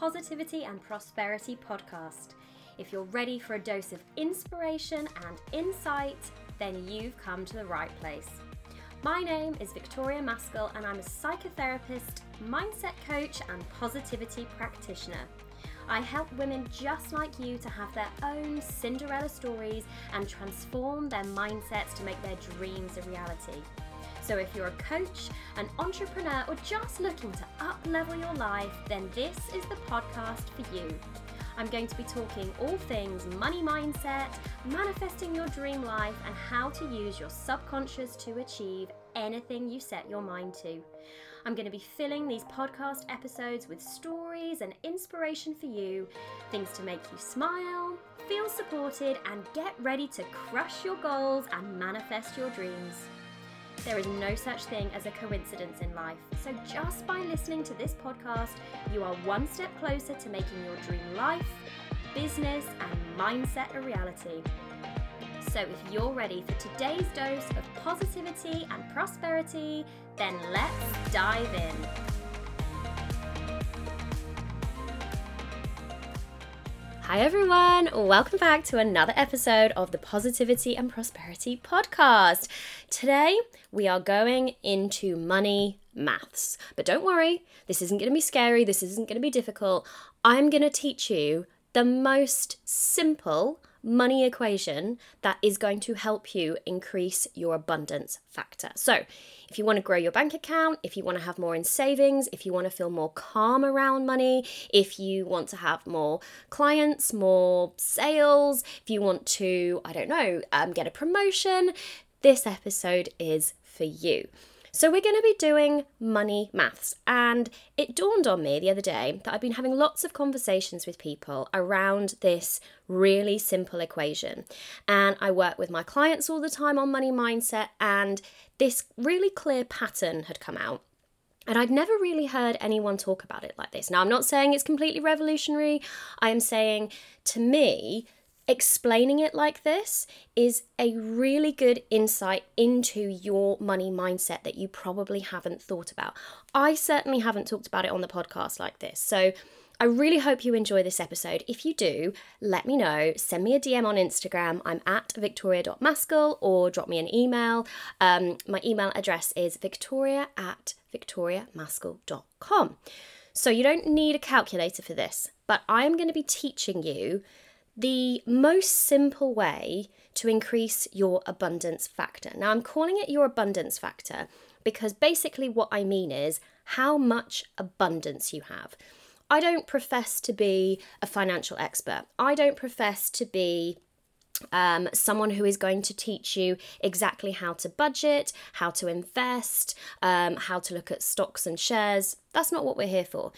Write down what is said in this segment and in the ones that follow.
Positivity and Prosperity Podcast. If you're ready for a dose of inspiration and insight, then you've come to the right place. My name is Victoria Maskell, and I'm a psychotherapist, mindset coach, and positivity practitioner. I help women just like you to have their own Cinderella stories and transform their mindsets to make their dreams a reality. So if you're a coach, an entrepreneur, or just looking to up level your life, then this is the podcast for you. I'm going to be talking all things money mindset, manifesting your dream life, and how to use your subconscious to achieve anything you set your mind to. I'm going to be filling these podcast episodes with stories and inspiration for you, things to make you smile, feel supported, and get ready to crush your goals and manifest your dreams. There is no such thing as a coincidence in life. So, just by listening to this podcast, you are one step closer to making your dream life, business, and mindset a reality. So, if you're ready for today's dose of positivity and prosperity, then let's dive in. Hi, everyone. Welcome back to another episode of the Positivity and Prosperity Podcast. Today, we are going into money maths. But don't worry, this isn't going to be scary, this isn't going to be difficult. I'm going to teach you the most simple money equation that is going to help you increase your abundance factor. So, if you want to grow your bank account, if you want to have more in savings, if you want to feel more calm around money, if you want to have more clients, more sales, if you want to, I don't know, um, get a promotion, this episode is for you. So, we're going to be doing money maths. And it dawned on me the other day that I've been having lots of conversations with people around this really simple equation. And I work with my clients all the time on money mindset, and this really clear pattern had come out. And I'd never really heard anyone talk about it like this. Now, I'm not saying it's completely revolutionary. I am saying to me, explaining it like this is a really good insight into your money mindset that you probably haven't thought about. I certainly haven't talked about it on the podcast like this. So I really hope you enjoy this episode. If you do, let me know. Send me a DM on Instagram. I'm at victoria.maskell or drop me an email. Um, my email address is victoria at victoriamaskell.com. So you don't need a calculator for this, but I'm going to be teaching you the most simple way to increase your abundance factor. Now, I'm calling it your abundance factor because basically what I mean is how much abundance you have. I don't profess to be a financial expert. I don't profess to be um, someone who is going to teach you exactly how to budget, how to invest, um, how to look at stocks and shares. That's not what we're here for.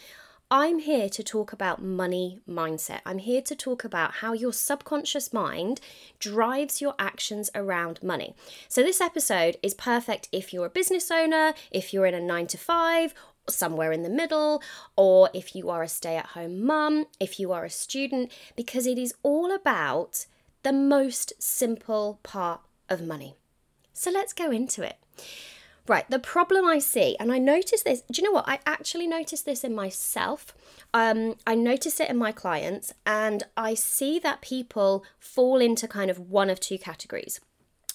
I'm here to talk about money mindset. I'm here to talk about how your subconscious mind drives your actions around money. So, this episode is perfect if you're a business owner, if you're in a nine to five, somewhere in the middle, or if you are a stay at home mum, if you are a student, because it is all about the most simple part of money. So, let's go into it. Right, the problem I see, and I notice this, do you know what? I actually notice this in myself. Um, I notice it in my clients, and I see that people fall into kind of one of two categories.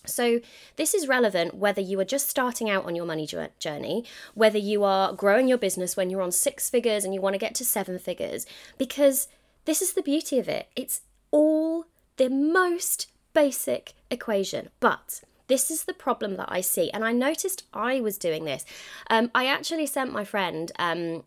So, this is relevant whether you are just starting out on your money journey, whether you are growing your business when you're on six figures and you want to get to seven figures, because this is the beauty of it. It's all the most basic equation, but this is the problem that I see. And I noticed I was doing this. Um, I actually sent my friend, um,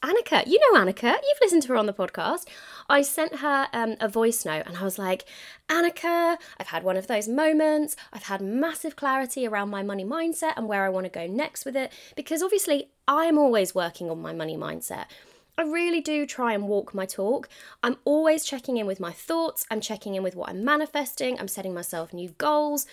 Annika, you know Annika, you've listened to her on the podcast. I sent her um, a voice note and I was like, Annika, I've had one of those moments. I've had massive clarity around my money mindset and where I want to go next with it. Because obviously, I'm always working on my money mindset. I really do try and walk my talk. I'm always checking in with my thoughts. I'm checking in with what I'm manifesting. I'm setting myself new goals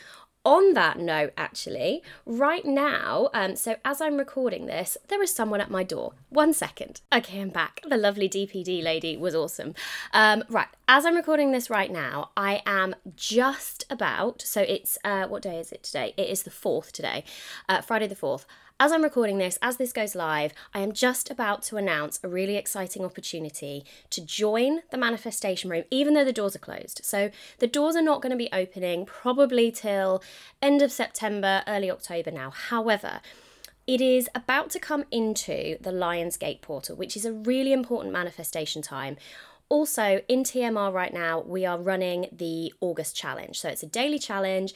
on that note, actually, right now, um, so as I'm recording this, there is someone at my door. One second. Okay, I'm back. The lovely DPD lady was awesome. Um, right, as I'm recording this right now, I am just about, so it's, uh, what day is it today? It is the 4th today, uh, Friday the 4th. As I'm recording this, as this goes live, I am just about to announce a really exciting opportunity to join the manifestation room, even though the doors are closed. So the doors are not going to be opening probably till end of September, early October now. However, it is about to come into the Lionsgate portal, which is a really important manifestation time. Also, in TMR right now, we are running the August challenge. So it's a daily challenge.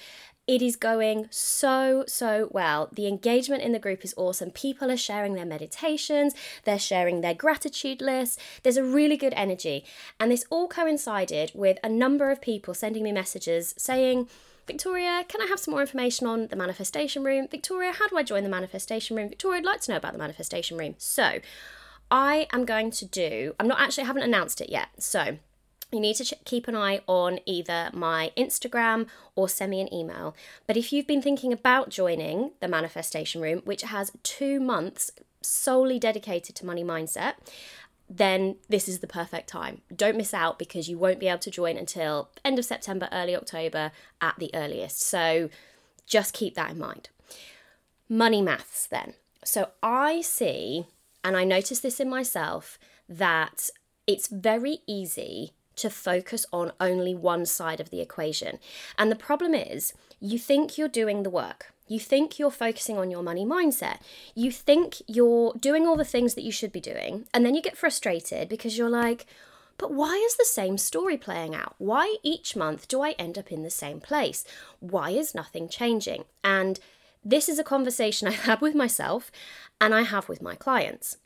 It is going so, so well. The engagement in the group is awesome. People are sharing their meditations, they're sharing their gratitude lists. There's a really good energy. And this all coincided with a number of people sending me messages saying, Victoria, can I have some more information on the manifestation room? Victoria, how do I join the manifestation room? Victoria, I'd like to know about the manifestation room. So, I am going to do, I'm not actually, I haven't announced it yet. So, you need to ch- keep an eye on either my Instagram or send me an email. But if you've been thinking about joining the manifestation room, which has two months solely dedicated to money mindset, then this is the perfect time. Don't miss out because you won't be able to join until end of September, early October at the earliest. So just keep that in mind. Money maths then. So I see, and I notice this in myself, that it's very easy to focus on only one side of the equation. And the problem is, you think you're doing the work. You think you're focusing on your money mindset. You think you're doing all the things that you should be doing. And then you get frustrated because you're like, but why is the same story playing out? Why each month do I end up in the same place? Why is nothing changing? And this is a conversation I have with myself and I have with my clients.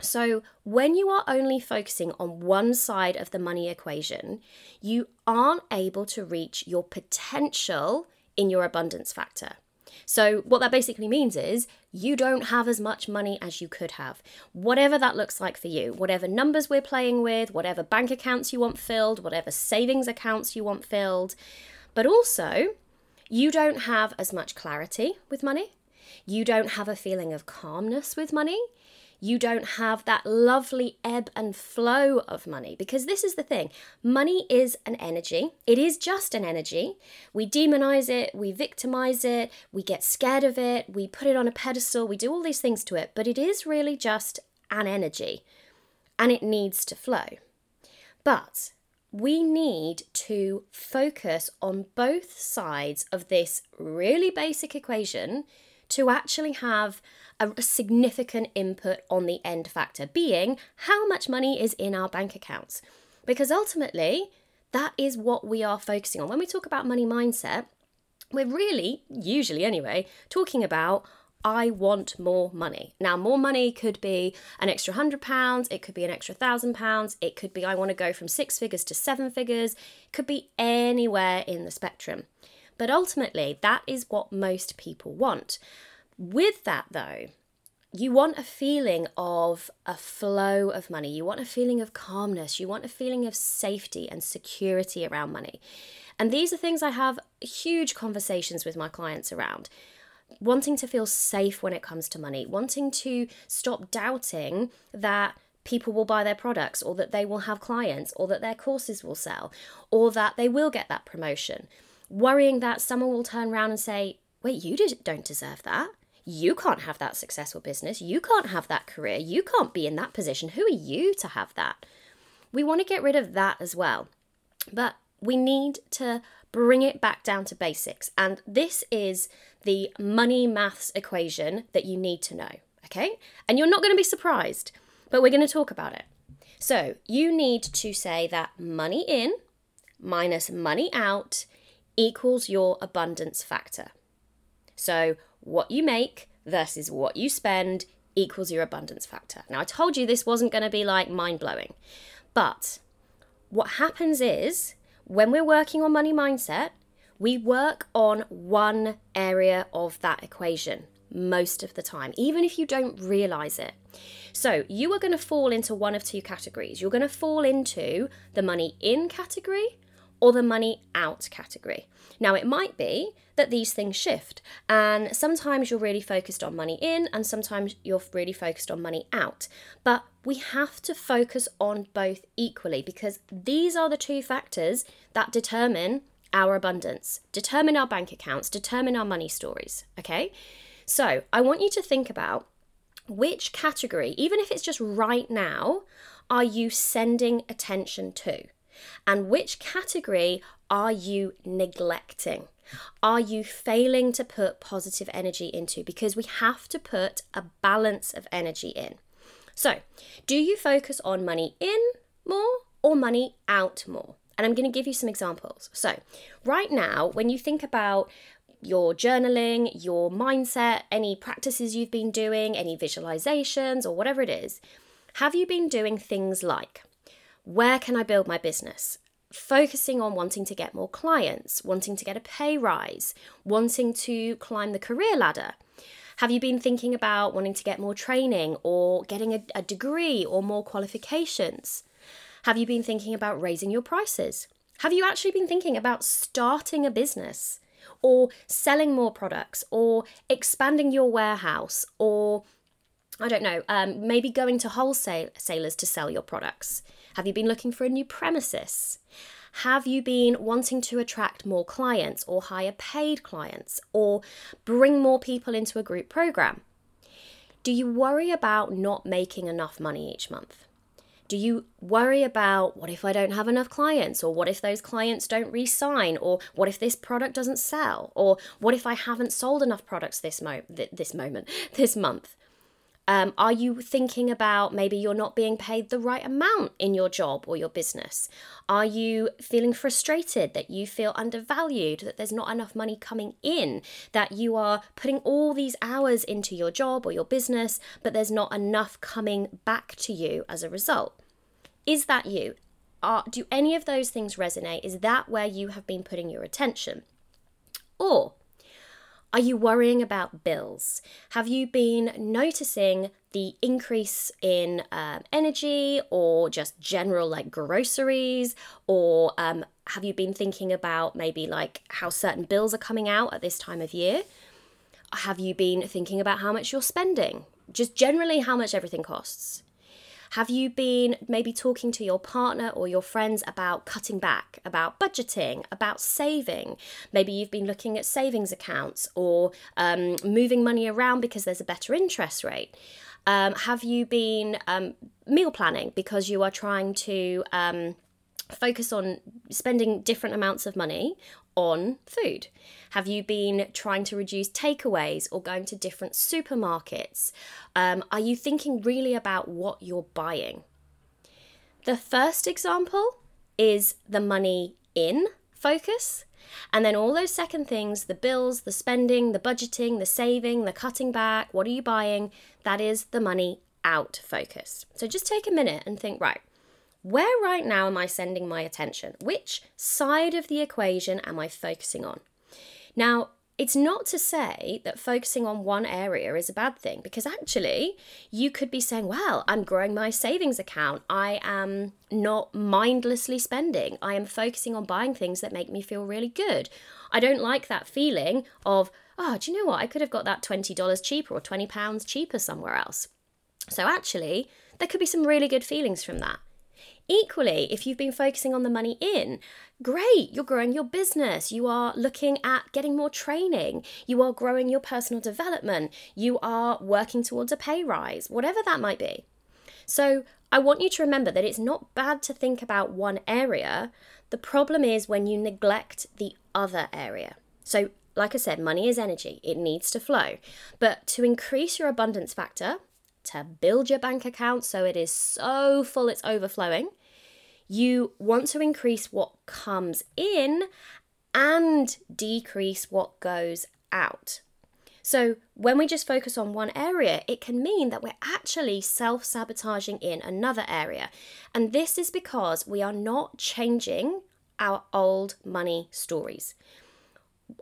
So, when you are only focusing on one side of the money equation, you aren't able to reach your potential in your abundance factor. So, what that basically means is you don't have as much money as you could have. Whatever that looks like for you, whatever numbers we're playing with, whatever bank accounts you want filled, whatever savings accounts you want filled. But also, you don't have as much clarity with money. You don't have a feeling of calmness with money you don't have that lovely ebb and flow of money. Because this is the thing money is an energy, it is just an energy. We demonize it, we victimize it, we get scared of it, we put it on a pedestal, we do all these things to it, but it is really just an energy and it needs to flow. But we need to focus on both sides of this really basic equation to actually have a, significant input on the end factor, being how much money is in our bank accounts. Because ultimately, that is what we are focusing on. When we talk about money mindset, we're really, usually anyway, talking about I want more money. Now, more money could be an extra hundred pounds, it could be an extra thousand pounds, it could be I want to go from six figures to seven figures, it could be anywhere in the spectrum. But ultimately, that is what most people want. With that, though, you want a feeling of a flow of money. You want a feeling of calmness. You want a feeling of safety and security around money. And these are things I have huge conversations with my clients around. Wanting to feel safe when it comes to money, wanting to stop doubting that people will buy their products or that they will have clients or that their courses will sell or that they will get that promotion. Worrying that someone will turn around and say, Wait, you don't deserve that you can't have that successful business. You can't have that career. You can't be in that position. Who are you to have that? We want to get rid of that as well. But we need to bring it back down to basics. And this is the money maths equation that you need to know. Okay? And you're not going to be surprised, but we're going to talk about it. So you need to say that money in minus money out equals your abundance factor. So what you make versus what you spend equals your abundance factor. Now, I told you this wasn't going to be like mind blowing, but what happens is when we're working on money mindset, we work on one area of that equation most of the time, even if you don't realize it. So, you are going to fall into one of two categories. You're going to fall into the money in category or the money out category. Now, it might be that these things shift, and sometimes you're really focused on money in, and sometimes you're really focused on money out. But we have to focus on both equally because these are the two factors that determine our abundance, determine our bank accounts, determine our money stories. Okay? So I want you to think about which category, even if it's just right now, are you sending attention to? And which category are you neglecting? Are you failing to put positive energy into? Because we have to put a balance of energy in. So, do you focus on money in more or money out more? And I'm going to give you some examples. So, right now, when you think about your journaling, your mindset, any practices you've been doing, any visualizations, or whatever it is, have you been doing things like where can I build my business? Focusing on wanting to get more clients, wanting to get a pay rise, wanting to climb the career ladder. Have you been thinking about wanting to get more training or getting a, a degree or more qualifications? Have you been thinking about raising your prices? Have you actually been thinking about starting a business or selling more products or expanding your warehouse or I don't know, um, maybe going to wholesalers to sell your products? Have you been looking for a new premises? Have you been wanting to attract more clients or hire paid clients or bring more people into a group program? Do you worry about not making enough money each month? Do you worry about what if I don't have enough clients, or what if those clients don't re sign, or what if this product doesn't sell, or what if I haven't sold enough products this, mo- th- this moment, this month? Um, are you thinking about maybe you're not being paid the right amount in your job or your business? Are you feeling frustrated that you feel undervalued, that there's not enough money coming in, that you are putting all these hours into your job or your business, but there's not enough coming back to you as a result? Is that you? Are, do any of those things resonate? Is that where you have been putting your attention? Or are you worrying about bills? Have you been noticing the increase in um, energy or just general like groceries? Or um, have you been thinking about maybe like how certain bills are coming out at this time of year? Have you been thinking about how much you're spending? Just generally how much everything costs? Have you been maybe talking to your partner or your friends about cutting back, about budgeting, about saving? Maybe you've been looking at savings accounts or um, moving money around because there's a better interest rate. Um, have you been um, meal planning because you are trying to um, focus on spending different amounts of money on food? Have you been trying to reduce takeaways or going to different supermarkets? Um, are you thinking really about what you're buying? The first example is the money in focus. And then all those second things the bills, the spending, the budgeting, the saving, the cutting back, what are you buying? That is the money out focus. So just take a minute and think right, where right now am I sending my attention? Which side of the equation am I focusing on? Now, it's not to say that focusing on one area is a bad thing because actually you could be saying, well, I'm growing my savings account. I am not mindlessly spending. I am focusing on buying things that make me feel really good. I don't like that feeling of, oh, do you know what? I could have got that $20 cheaper or £20 cheaper somewhere else. So actually, there could be some really good feelings from that. Equally, if you've been focusing on the money in, great, you're growing your business, you are looking at getting more training, you are growing your personal development, you are working towards a pay rise, whatever that might be. So, I want you to remember that it's not bad to think about one area. The problem is when you neglect the other area. So, like I said, money is energy, it needs to flow. But to increase your abundance factor, to build your bank account so it is so full it's overflowing, you want to increase what comes in and decrease what goes out. So, when we just focus on one area, it can mean that we're actually self sabotaging in another area. And this is because we are not changing our old money stories.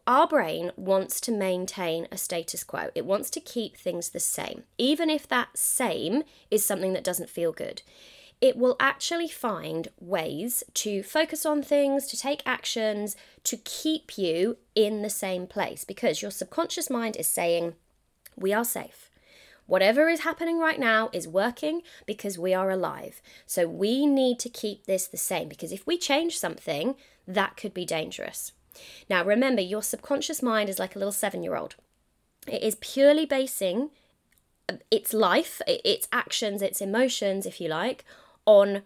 Our brain wants to maintain a status quo. It wants to keep things the same, even if that same is something that doesn't feel good it will actually find ways to focus on things, to take actions, to keep you in the same place because your subconscious mind is saying, We are safe. Whatever is happening right now is working because we are alive. So we need to keep this the same because if we change something, that could be dangerous. Now, remember, your subconscious mind is like a little seven year old. It is purely basing uh, its life, its actions, its emotions, if you like, on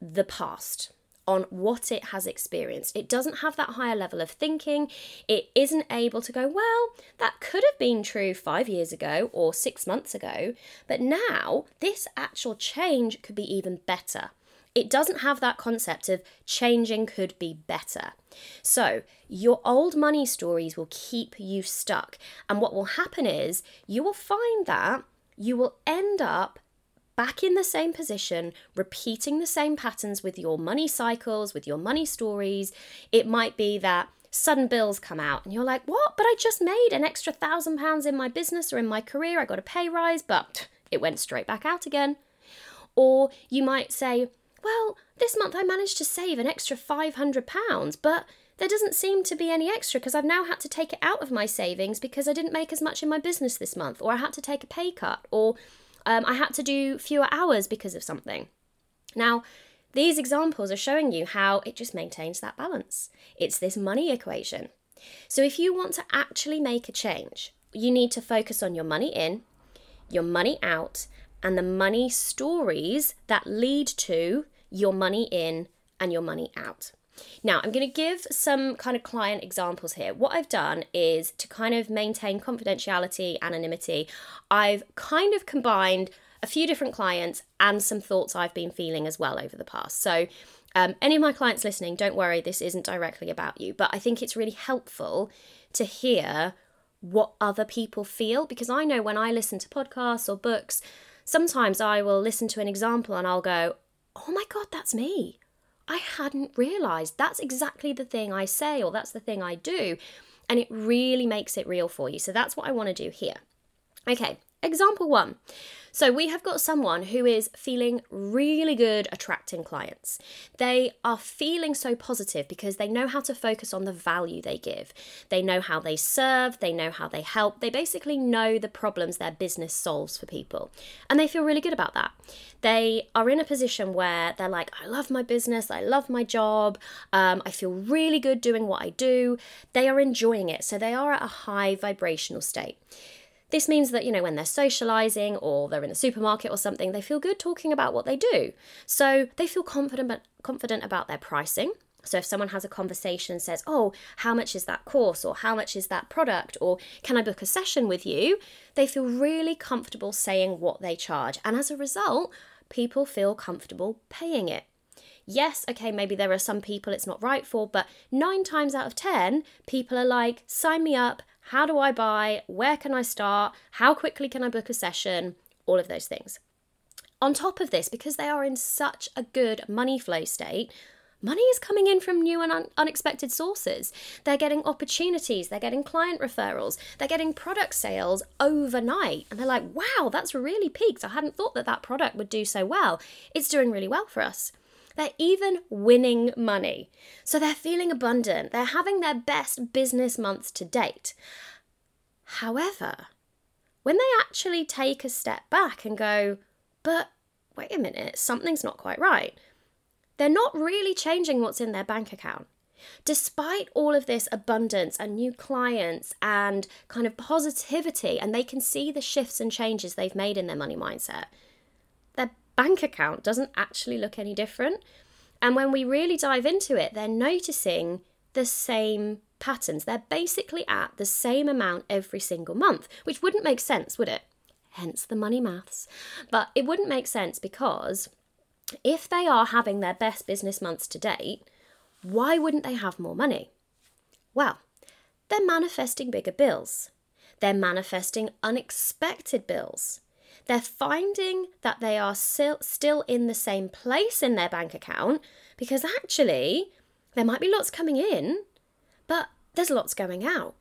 the past, on what it has experienced. It doesn't have that higher level of thinking. It isn't able to go, well, that could have been true five years ago or six months ago, but now this actual change could be even better. It doesn't have that concept of changing could be better. So, your old money stories will keep you stuck. And what will happen is you will find that you will end up back in the same position, repeating the same patterns with your money cycles, with your money stories. It might be that sudden bills come out and you're like, what? But I just made an extra thousand pounds in my business or in my career. I got a pay rise, but it went straight back out again. Or you might say, well, this month I managed to save an extra £500, but there doesn't seem to be any extra because I've now had to take it out of my savings because I didn't make as much in my business this month, or I had to take a pay cut, or um, I had to do fewer hours because of something. Now, these examples are showing you how it just maintains that balance. It's this money equation. So, if you want to actually make a change, you need to focus on your money in, your money out, and the money stories that lead to your money in and your money out. Now, I'm going to give some kind of client examples here. What I've done is to kind of maintain confidentiality, anonymity, I've kind of combined a few different clients and some thoughts I've been feeling as well over the past. So, um, any of my clients listening, don't worry, this isn't directly about you, but I think it's really helpful to hear what other people feel because I know when I listen to podcasts or books, sometimes I will listen to an example and I'll go, oh my God, that's me. I hadn't realized that's exactly the thing I say or that's the thing I do. And it really makes it real for you. So that's what I want to do here. Okay, example one. So we have got someone who is feeling really good attracting clients. They are feeling so positive because they know how to focus on the value they give. They know how they serve, they know how they help. They basically know the problems their business solves for people. And they feel really good about that. They are in a position where they're like, I love my business, I love my job, um, I feel really good doing what I do. They are enjoying it. So they are at a high vibrational state. This means that, you know, when they're socializing or they're in the supermarket or something, they feel good talking about what they do. So they feel confident, but confident about their pricing. So if someone has a conversation and says, Oh, how much is that course? Or how much is that product? Or can I book a session with you? They feel really comfortable saying what they charge. And as a result, people feel comfortable paying it. Yes, okay, maybe there are some people it's not right for, but nine times out of 10, people are like, sign me up, how do I buy? Where can I start? How quickly can I book a session? All of those things. On top of this, because they are in such a good money flow state, money is coming in from new and un- unexpected sources. They're getting opportunities, they're getting client referrals, they're getting product sales overnight. And they're like, wow, that's really peaked. I hadn't thought that that product would do so well. It's doing really well for us. They're even winning money. So they're feeling abundant. They're having their best business months to date. However, when they actually take a step back and go, but wait a minute, something's not quite right, they're not really changing what's in their bank account. Despite all of this abundance and new clients and kind of positivity, and they can see the shifts and changes they've made in their money mindset, bank account doesn't actually look any different. And when we really dive into it, they're noticing the same patterns. They're basically at the same amount every single month, which wouldn't make sense, would it? Hence the money maths. But it wouldn't make sense because if they are having their best business months to date, why wouldn't they have more money? Well, they're manifesting bigger bills. They're manifesting unexpected bills they're finding that they are still, in the same place in their bank account because actually there might be lots coming in, but there's lots going out.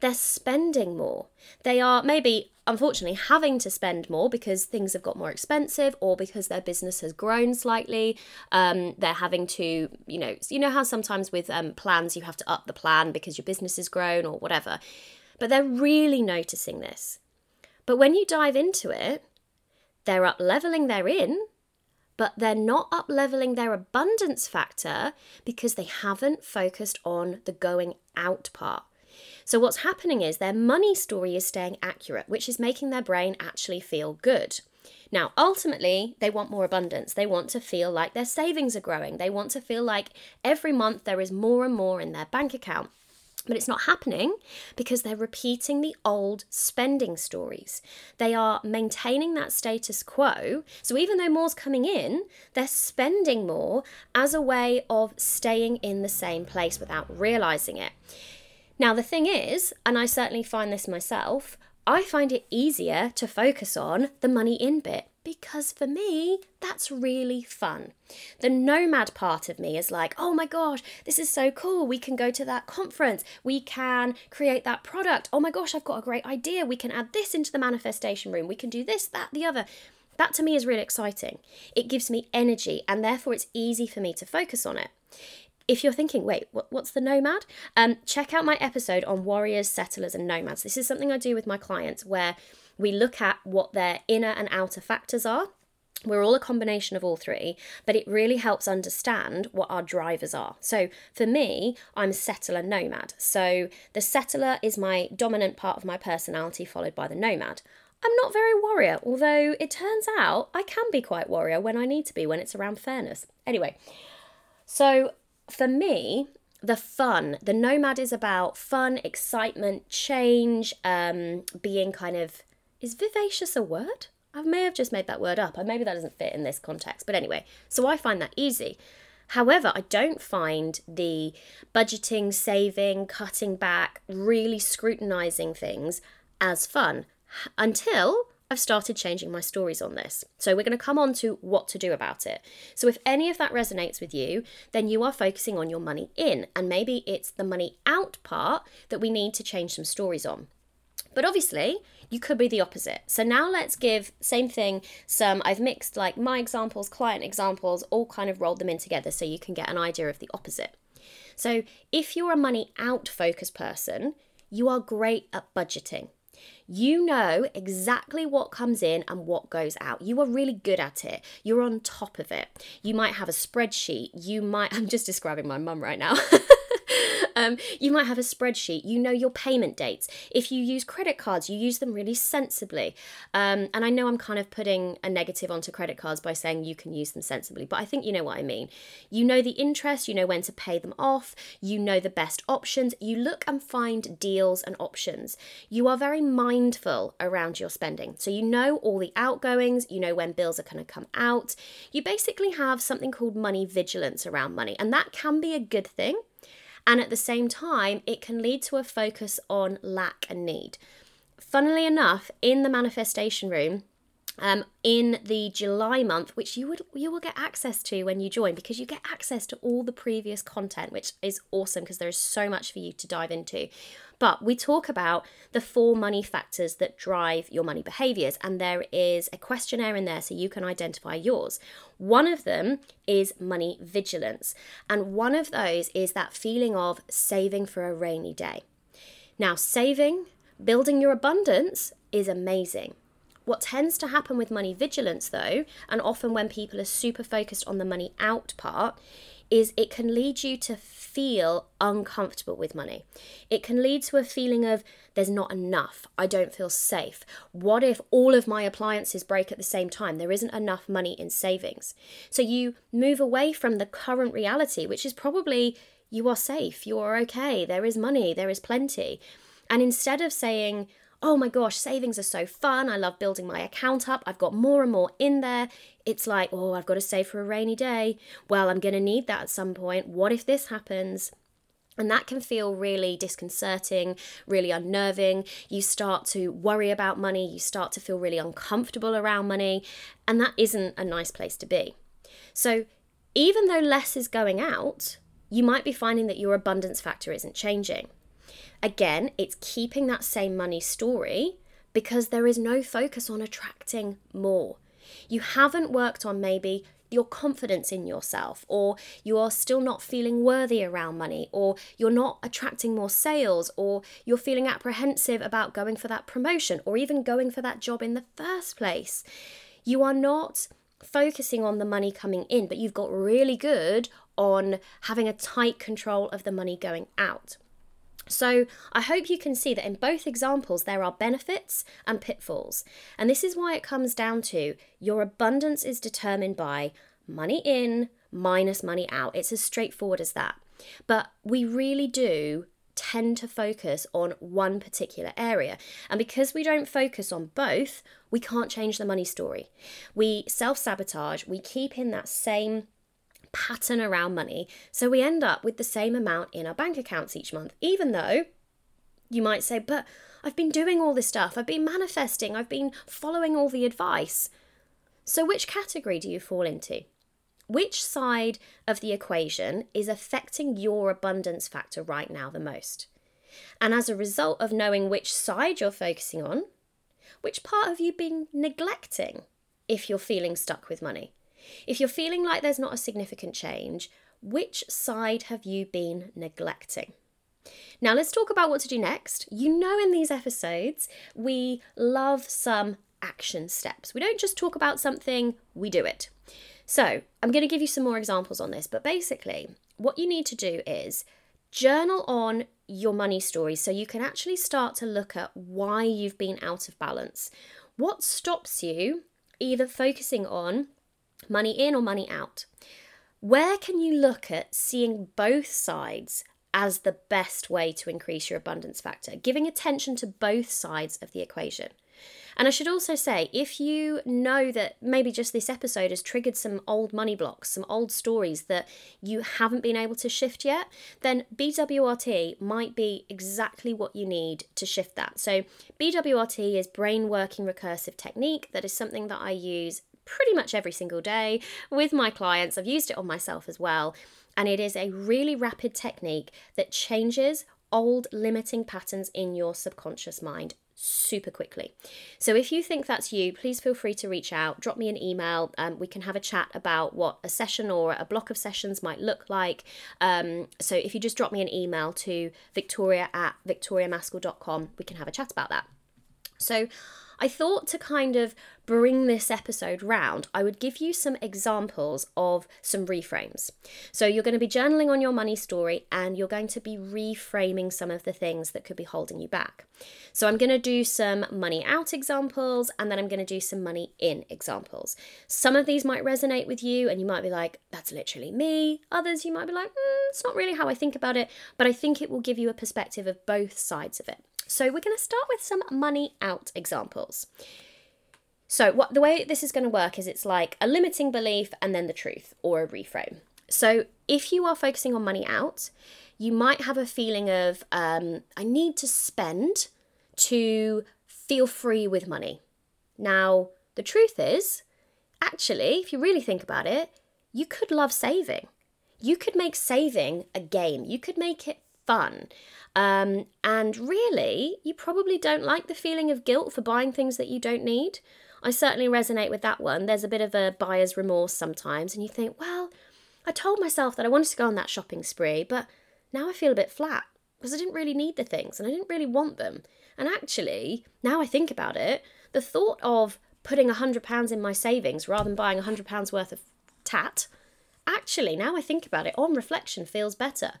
They're spending more. They are maybe, unfortunately, having to spend more because things have got more expensive or because their business has grown slightly. Um, they're having to, you know, you know how sometimes with um, plans you have to up the plan because your business has grown or whatever. But they're really noticing this. But when you dive into it, they're up leveling their in, but they're not up leveling their abundance factor because they haven't focused on the going out part. So, what's happening is their money story is staying accurate, which is making their brain actually feel good. Now, ultimately, they want more abundance. They want to feel like their savings are growing. They want to feel like every month there is more and more in their bank account. But it's not happening because they're repeating the old spending stories. They are maintaining that status quo. So even though more's coming in, they're spending more as a way of staying in the same place without realizing it. Now, the thing is, and I certainly find this myself, I find it easier to focus on the money in bit because for me, that's really fun. The nomad part of me is like, oh my gosh, this is so cool. We can go to that conference. We can create that product. Oh my gosh, I've got a great idea. We can add this into the manifestation room. We can do this, that, the other. That to me is really exciting. It gives me energy and therefore it's easy for me to focus on it. If you're thinking, wait, what, what's the nomad? Um, check out my episode on warriors, settlers, and nomads. This is something I do with my clients where we look at what their inner and outer factors are. We're all a combination of all three, but it really helps understand what our drivers are. So, for me, I'm a settler nomad. So, the settler is my dominant part of my personality, followed by the nomad. I'm not very warrior, although it turns out I can be quite warrior when I need to be, when it's around fairness. Anyway, so for me, the fun, the nomad is about fun, excitement, change, um, being kind of is vivacious a word? I may have just made that word up. Maybe that doesn't fit in this context. But anyway, so I find that easy. However, I don't find the budgeting, saving, cutting back, really scrutinizing things as fun until I've started changing my stories on this. So we're going to come on to what to do about it. So if any of that resonates with you, then you are focusing on your money in, and maybe it's the money out part that we need to change some stories on. But obviously, you could be the opposite. So now let's give same thing some I've mixed like my examples, client examples, all kind of rolled them in together so you can get an idea of the opposite. So if you're a money out focused person, you are great at budgeting. You know exactly what comes in and what goes out. You are really good at it. You're on top of it. You might have a spreadsheet. You might, I'm just describing my mum right now. Um, you might have a spreadsheet. You know your payment dates. If you use credit cards, you use them really sensibly. Um, and I know I'm kind of putting a negative onto credit cards by saying you can use them sensibly, but I think you know what I mean. You know the interest, you know when to pay them off, you know the best options. You look and find deals and options. You are very mindful around your spending. So you know all the outgoings, you know when bills are going to come out. You basically have something called money vigilance around money, and that can be a good thing. And at the same time, it can lead to a focus on lack and need. Funnily enough, in the manifestation room, um, in the July month, which you would you will get access to when you join because you get access to all the previous content, which is awesome because there is so much for you to dive into. But we talk about the four money factors that drive your money behaviors, and there is a questionnaire in there so you can identify yours. One of them is money vigilance, and one of those is that feeling of saving for a rainy day. Now, saving, building your abundance is amazing what tends to happen with money vigilance, though, and often when people are super focused on the money out part, is it can lead you to feel uncomfortable with money. It can lead to a feeling of there's not enough, I don't feel safe. What if all of my appliances break at the same time? There isn't enough money in savings. So you move away from the current reality, which is probably you are safe, you are okay, there is money, there is plenty. And instead of saying, oh my gosh, savings are so fun. I love building my account up. I've got more and more in there. It's like, oh, I've got to save for a rainy day. Well, I'm going to need that at some point. What if this happens? And that can feel really disconcerting, really unnerving. You start to worry about money, you start to feel really uncomfortable around money, and that isn't a nice place to be. So, even though less is going out, you might be finding that your abundance factor isn't changing. Again, it's keeping that same money story because there is no focus on attracting more. You haven't worked on maybe your confidence in yourself, or you are still not feeling worthy around money, or you're not attracting more sales, or you're feeling apprehensive about going for that promotion, or even going for that job in the first place. You are not focusing on the money coming in, but you've got really good on having a tight control of the money going out. So, I hope you can see that in both examples there are benefits and pitfalls. And this is why it comes down to your abundance is determined by money in minus money out. It's as straightforward as that. But we really do tend to focus on one particular area. And because we don't focus on both, we can't change the money story. We self sabotage, we keep in that same pattern around money. So we end up with the same amount in our bank accounts each month, even though you might say, but I've been doing all this stuff, I've been manifesting, I've been following all the advice. So, which category do you fall into? Which side of the equation is affecting your abundance factor right now the most? And as a result of knowing which side you're focusing on, which part have you been neglecting if you're feeling stuck with money? If you're feeling like there's not a significant change, which side have you been neglecting? Now, let's talk about what to do next. You know, in these episodes, we love some action steps. We don't just talk about something, we do it. So, I'm going to give you some more examples on this, but basically, what you need to do is journal on your money story so you can actually start to look at why you've been out of balance. What stops you either focusing on money in or money out? Where can you look at seeing both sides as the best way to increase your abundance factor? Giving attention to both sides of the equation. And I should also say, if you know that maybe just this episode has triggered some old money blocks, some old stories that you haven't been able to shift yet, then BWRT might be exactly what you need to shift that. So, BWRT is brain working recursive technique. That is something that I use pretty much every single day with my clients. I've used it on myself as well. And it is a really rapid technique that changes old limiting patterns in your subconscious mind super quickly. So if you think that's you, please feel free to reach out, drop me an email. Um, we can have a chat about what a session or a block of sessions might look like. Um, so if you just drop me an email to victoria at victoriamaskell.com, we can have a chat about that. So I thought to kind of bring this episode round, I would give you some examples of some reframes. So you're going to be journaling on your money story and you're going to be reframing some of the things that could be holding you back. So I'm going to do some money out examples and then I'm going to do some money in examples. Some of these might resonate with you and you might be like, that's literally me. Others you might be like, mm, it's not really how I think about it, but I think it will give you a perspective of both sides of it. So we're going to start with some money out examples. So what the way this is going to work is it's like a limiting belief and then the truth or a reframe. So if you are focusing on money out, you might have a feeling of um, I need to spend to feel free with money. Now the truth is, actually, if you really think about it, you could love saving. You could make saving a game. You could make it fun. Um, and really, you probably don't like the feeling of guilt for buying things that you don't need. I certainly resonate with that one. There's a bit of a buyer's remorse sometimes, and you think, well, I told myself that I wanted to go on that shopping spree, but now I feel a bit flat because I didn't really need the things and I didn't really want them. And actually, now I think about it, the thought of putting £100 in my savings rather than buying £100 worth of tat, actually, now I think about it, on reflection, feels better.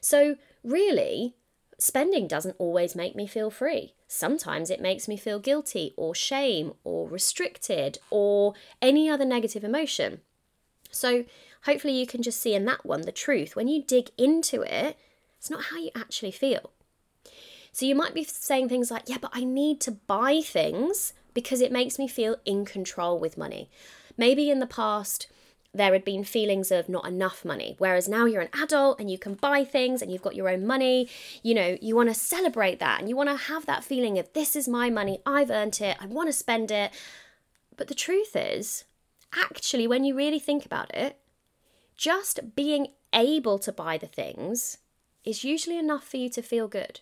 So, really, spending doesn't always make me feel free. Sometimes it makes me feel guilty or shame or restricted or any other negative emotion. So, hopefully, you can just see in that one the truth. When you dig into it, it's not how you actually feel. So, you might be saying things like, Yeah, but I need to buy things because it makes me feel in control with money. Maybe in the past, there had been feelings of not enough money. Whereas now you're an adult and you can buy things and you've got your own money, you know, you want to celebrate that and you want to have that feeling of this is my money, I've earned it, I want to spend it. But the truth is, actually, when you really think about it, just being able to buy the things is usually enough for you to feel good.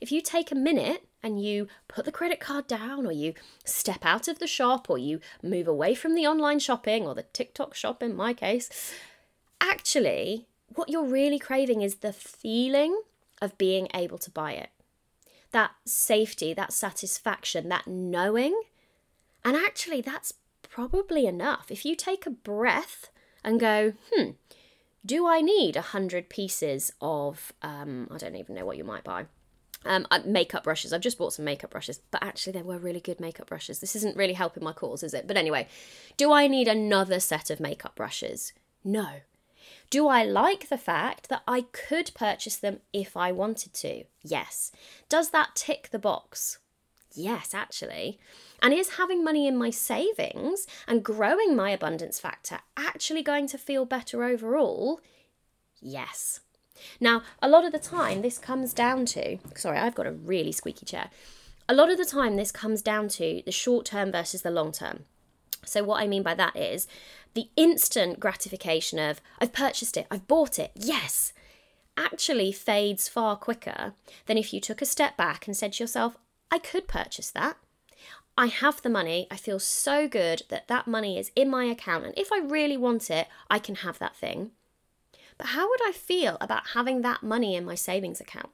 If you take a minute and you put the credit card down, or you step out of the shop, or you move away from the online shopping or the TikTok shop in my case, actually, what you're really craving is the feeling of being able to buy it. That safety, that satisfaction, that knowing. And actually, that's probably enough. If you take a breath and go, hmm, do I need a hundred pieces of um, I don't even know what you might buy. Um, uh, makeup brushes. I've just bought some makeup brushes, but actually they were really good makeup brushes. This isn't really helping my cause, is it? But anyway, do I need another set of makeup brushes? No. Do I like the fact that I could purchase them if I wanted to? Yes. Does that tick the box? Yes, actually. And is having money in my savings and growing my abundance factor actually going to feel better overall? Yes. Now, a lot of the time, this comes down to sorry, I've got a really squeaky chair. A lot of the time, this comes down to the short term versus the long term. So, what I mean by that is the instant gratification of, I've purchased it, I've bought it, yes, actually fades far quicker than if you took a step back and said to yourself, I could purchase that. I have the money. I feel so good that that money is in my account. And if I really want it, I can have that thing. But how would I feel about having that money in my savings account?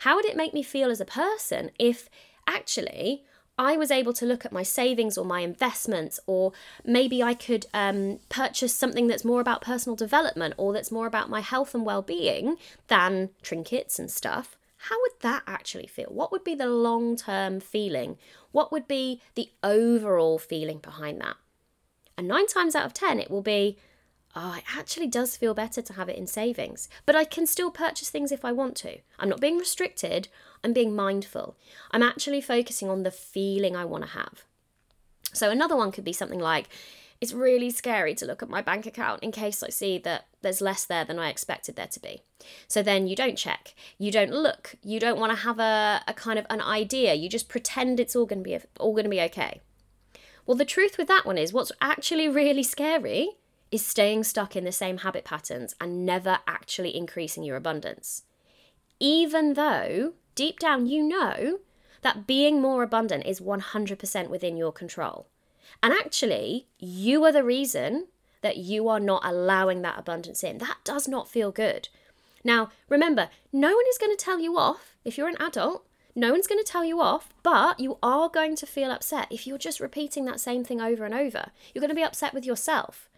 How would it make me feel as a person if actually I was able to look at my savings or my investments, or maybe I could um, purchase something that's more about personal development or that's more about my health and well being than trinkets and stuff? how would that actually feel? What would be the long term feeling? What would be the overall feeling behind that? And nine times out of 10, it will be, oh, it actually does feel better to have it in savings, but I can still purchase things if I want to. I'm not being restricted, I'm being mindful. I'm actually focusing on the feeling I want to have. So another one could be something like, it's really scary to look at my bank account in case I see that there's less there than I expected there to be. So then you don't check, you don't look, you don't want to have a, a kind of an idea. You just pretend it's all going to be all going to be okay. Well, the truth with that one is what's actually really scary is staying stuck in the same habit patterns and never actually increasing your abundance. Even though deep down you know that being more abundant is 100% within your control. And actually, you are the reason that you are not allowing that abundance in. That does not feel good. Now, remember, no one is going to tell you off if you're an adult. No one's going to tell you off, but you are going to feel upset if you're just repeating that same thing over and over. You're going to be upset with yourself.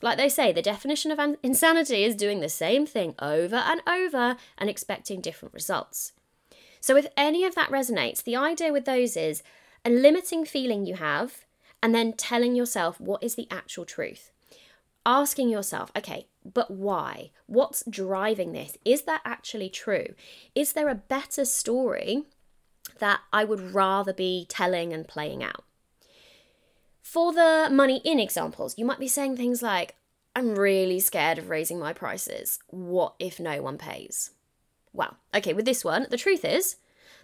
Like they say, the definition of insanity is doing the same thing over and over and expecting different results. So, if any of that resonates, the idea with those is a limiting feeling you have and then telling yourself what is the actual truth. Asking yourself, okay, but why? What's driving this? Is that actually true? Is there a better story that I would rather be telling and playing out? For the money in examples, you might be saying things like, I'm really scared of raising my prices. What if no one pays? Well, okay, with this one, the truth is,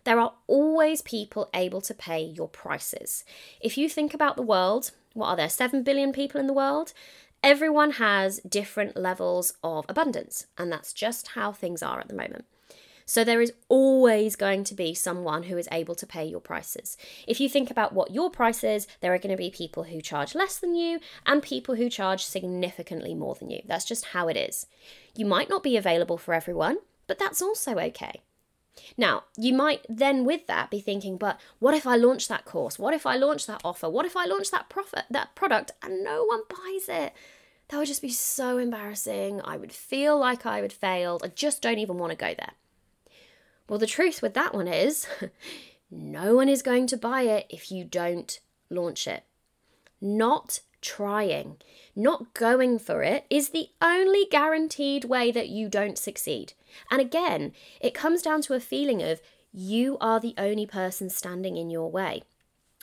there are always people able to pay your prices. If you think about the world, what are there, 7 billion people in the world? Everyone has different levels of abundance, and that's just how things are at the moment. So there is always going to be someone who is able to pay your prices. If you think about what your price is, there are going to be people who charge less than you and people who charge significantly more than you. That's just how it is. You might not be available for everyone, but that's also okay. Now, you might then with that be thinking, but what if I launch that course? What if I launch that offer? What if I launch that profit that product and no one buys it? That would just be so embarrassing. I would feel like I would fail. I just don't even want to go there. Well, the truth with that one is no one is going to buy it if you don't launch it. Not trying, not going for it is the only guaranteed way that you don't succeed. And again, it comes down to a feeling of you are the only person standing in your way.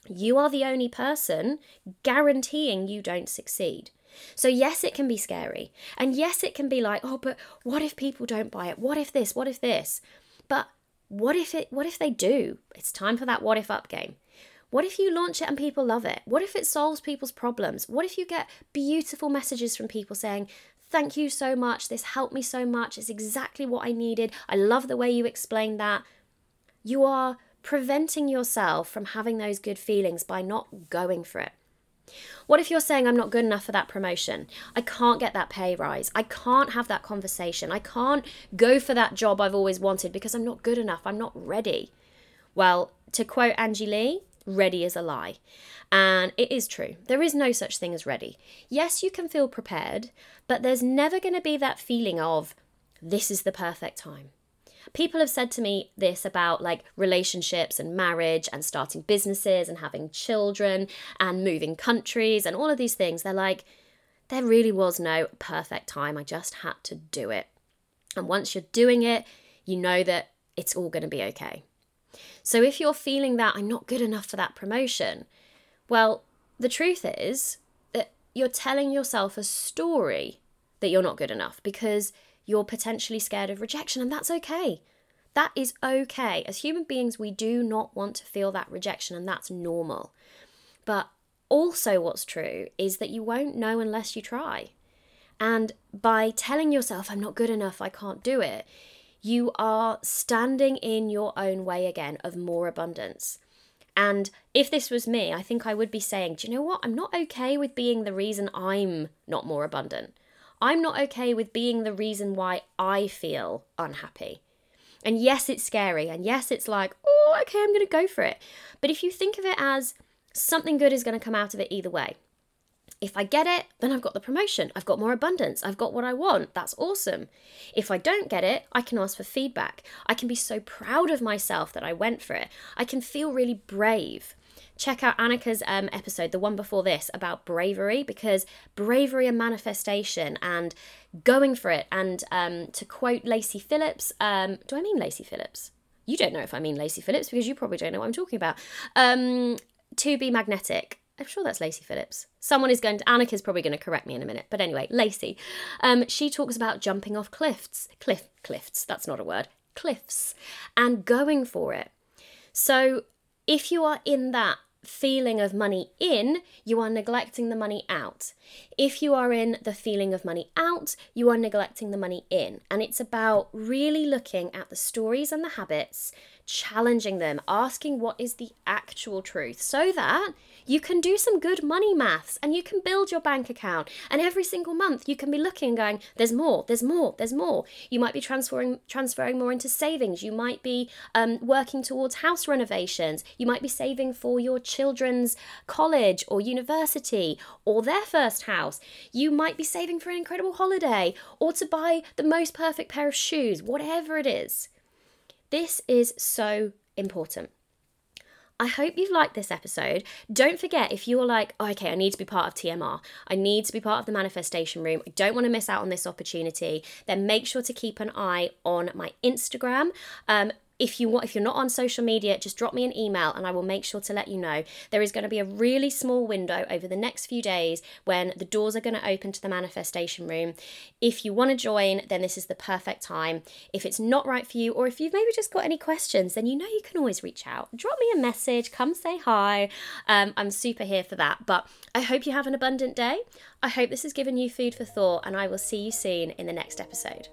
You are the only person guaranteeing you don't succeed. So, yes, it can be scary. And yes, it can be like, oh, but what if people don't buy it? What if this? What if this? But what if it what if they do? It's time for that what if up game. What if you launch it and people love it? What if it solves people's problems? What if you get beautiful messages from people saying, Thank you so much. This helped me so much. It's exactly what I needed. I love the way you explained that. You are preventing yourself from having those good feelings by not going for it. What if you're saying, I'm not good enough for that promotion? I can't get that pay rise. I can't have that conversation. I can't go for that job I've always wanted because I'm not good enough. I'm not ready. Well, to quote Angie Lee, ready is a lie. And it is true. There is no such thing as ready. Yes, you can feel prepared, but there's never going to be that feeling of, this is the perfect time. People have said to me this about like relationships and marriage and starting businesses and having children and moving countries and all of these things. They're like, there really was no perfect time. I just had to do it. And once you're doing it, you know that it's all going to be okay. So if you're feeling that I'm not good enough for that promotion, well, the truth is that you're telling yourself a story that you're not good enough because you're potentially scared of rejection, and that's okay. That is okay. As human beings, we do not want to feel that rejection, and that's normal. But also, what's true is that you won't know unless you try. And by telling yourself, I'm not good enough, I can't do it, you are standing in your own way again of more abundance. And if this was me, I think I would be saying, Do you know what? I'm not okay with being the reason I'm not more abundant. I'm not okay with being the reason why I feel unhappy. And yes, it's scary. And yes, it's like, oh, okay, I'm going to go for it. But if you think of it as something good is going to come out of it either way. If I get it, then I've got the promotion. I've got more abundance. I've got what I want. That's awesome. If I don't get it, I can ask for feedback. I can be so proud of myself that I went for it. I can feel really brave. Check out Annika's um, episode, the one before this, about bravery, because bravery and manifestation and going for it. And um, to quote Lacy Phillips, um, do I mean Lacy Phillips? You don't know if I mean Lacy Phillips because you probably don't know what I'm talking about. Um, to be magnetic I'm sure that's Lacy Phillips. Someone is going to, Annika's probably going to correct me in a minute. But anyway, Lacy. Um, she talks about jumping off cliffs. Cliff, cliffs, that's not a word. Cliffs. And going for it. So if you are in that feeling of money in, you are neglecting the money out. If you are in the feeling of money out, you are neglecting the money in. And it's about really looking at the stories and the habits challenging them, asking what is the actual truth, so that you can do some good money maths and you can build your bank account. And every single month you can be looking and going, there's more, there's more, there's more. You might be transferring transferring more into savings. You might be um, working towards house renovations. You might be saving for your children's college or university or their first house. You might be saving for an incredible holiday or to buy the most perfect pair of shoes, whatever it is. This is so important. I hope you've liked this episode. Don't forget if you're like, oh, okay, I need to be part of TMR, I need to be part of the manifestation room, I don't want to miss out on this opportunity, then make sure to keep an eye on my Instagram. Um, if you want if you're not on social media just drop me an email and i will make sure to let you know. There is going to be a really small window over the next few days when the doors are going to open to the manifestation room. If you want to join then this is the perfect time. If it's not right for you or if you've maybe just got any questions then you know you can always reach out. Drop me a message come say hi. Um, i'm super here for that. But i hope you have an abundant day. I hope this has given you food for thought and i will see you soon in the next episode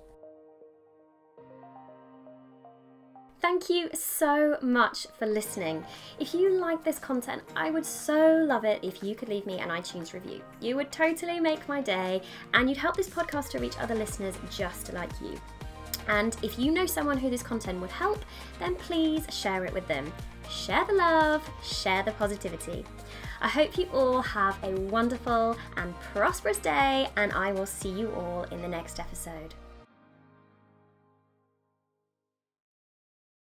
Thank you so much for listening. If you like this content, I would so love it if you could leave me an iTunes review. You would totally make my day and you'd help this podcast to reach other listeners just like you. And if you know someone who this content would help, then please share it with them. Share the love, share the positivity. I hope you all have a wonderful and prosperous day, and I will see you all in the next episode.